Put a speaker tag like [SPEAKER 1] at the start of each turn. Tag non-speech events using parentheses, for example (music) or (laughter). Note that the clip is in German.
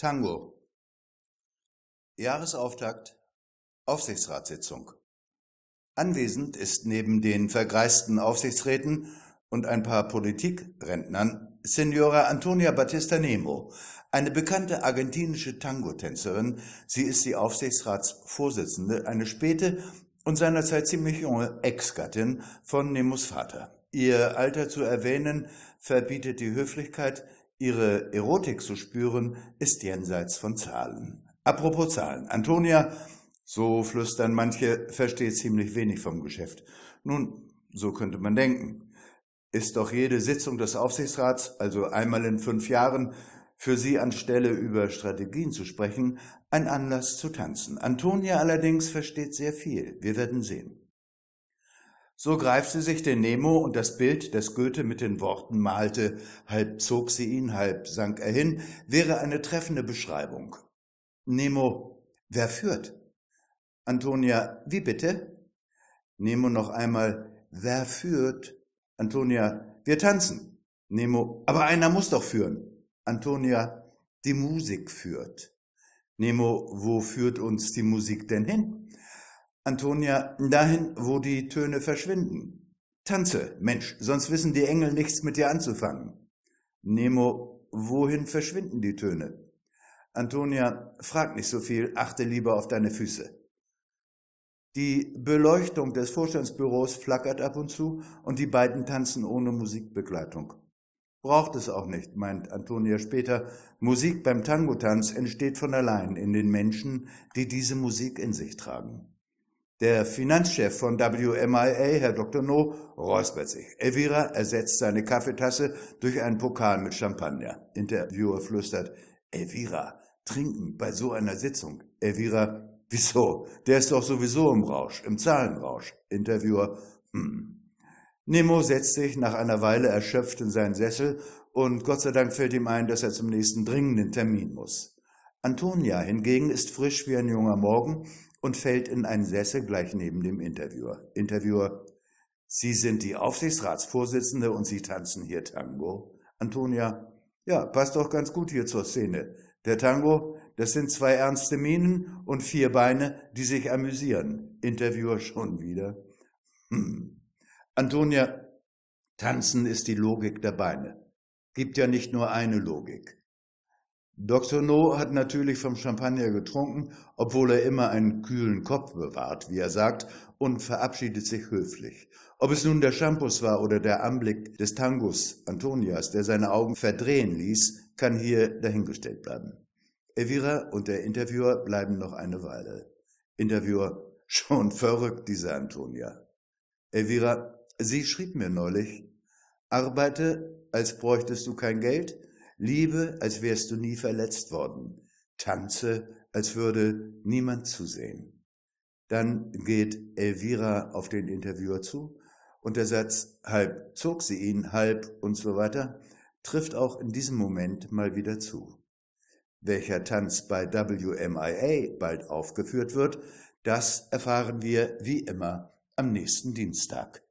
[SPEAKER 1] Tango. Jahresauftakt. Aufsichtsratssitzung. Anwesend ist neben den vergreisten Aufsichtsräten und ein paar Politikrentnern Signora Antonia Battista Nemo, eine bekannte argentinische Tango-Tänzerin. Sie ist die Aufsichtsratsvorsitzende, eine späte und seinerzeit ziemlich junge Ex-Gattin von Nemos Vater. Ihr Alter zu erwähnen verbietet die Höflichkeit, Ihre Erotik zu spüren, ist jenseits von Zahlen. Apropos Zahlen. Antonia, so flüstern manche, versteht ziemlich wenig vom Geschäft. Nun, so könnte man denken. Ist doch jede Sitzung des Aufsichtsrats, also einmal in fünf Jahren, für sie anstelle über Strategien zu sprechen, ein Anlass zu tanzen. Antonia allerdings versteht sehr viel. Wir werden sehen. So greift sie sich den Nemo und das Bild, das Goethe mit den Worten malte, halb zog sie ihn, halb sank er hin, wäre eine treffende Beschreibung. Nemo, wer führt? Antonia, wie bitte? Nemo noch einmal, wer führt? Antonia, wir tanzen. Nemo, aber einer muss doch führen. Antonia, die Musik führt. Nemo, wo führt uns die Musik denn hin? Antonia, dahin, wo die Töne verschwinden. Tanze, Mensch, sonst wissen die Engel nichts mit dir anzufangen. Nemo, wohin verschwinden die Töne? Antonia, frag nicht so viel, achte lieber auf deine Füße. Die Beleuchtung des Vorstandsbüros flackert ab und zu und die beiden tanzen ohne Musikbegleitung. Braucht es auch nicht, meint Antonia später. Musik beim Tango-Tanz entsteht von allein in den Menschen, die diese Musik in sich tragen. Der Finanzchef von WMIA, Herr Dr. No, räuspert sich. Elvira ersetzt seine Kaffeetasse durch einen Pokal mit Champagner. Interviewer flüstert, Elvira, trinken bei so einer Sitzung. Elvira, wieso? Der ist doch sowieso im Rausch, im Zahlenrausch. Interviewer, hm. Nemo setzt sich nach einer Weile erschöpft in seinen Sessel und Gott sei Dank fällt ihm ein, dass er zum nächsten dringenden Termin muss. Antonia hingegen ist frisch wie ein junger Morgen und fällt in einen Sessel gleich neben dem Interviewer. Interviewer, Sie sind die Aufsichtsratsvorsitzende und Sie tanzen hier Tango. Antonia, ja, passt doch ganz gut hier zur Szene. Der Tango, das sind zwei ernste Minen und vier Beine, die sich amüsieren. Interviewer schon wieder. Hm. Antonia, tanzen ist die Logik der Beine. Gibt ja nicht nur eine Logik. Dr. No hat natürlich vom Champagner getrunken, obwohl er immer einen kühlen Kopf bewahrt, wie er sagt, und verabschiedet sich höflich. Ob es nun der Shampoos war oder der Anblick des Tangos Antonias, der seine Augen verdrehen ließ, kann hier dahingestellt bleiben. Elvira und der Interviewer bleiben noch eine Weile. Interviewer, (laughs) schon verrückt, diese Antonia. Elvira, sie schrieb mir neulich, arbeite, als bräuchtest du kein Geld, Liebe, als wärst du nie verletzt worden. Tanze, als würde niemand zusehen. Dann geht Elvira auf den Interviewer zu und der Satz, halb zog sie ihn, halb und so weiter, trifft auch in diesem Moment mal wieder zu. Welcher Tanz bei WMIA bald aufgeführt wird, das erfahren wir wie immer am nächsten Dienstag.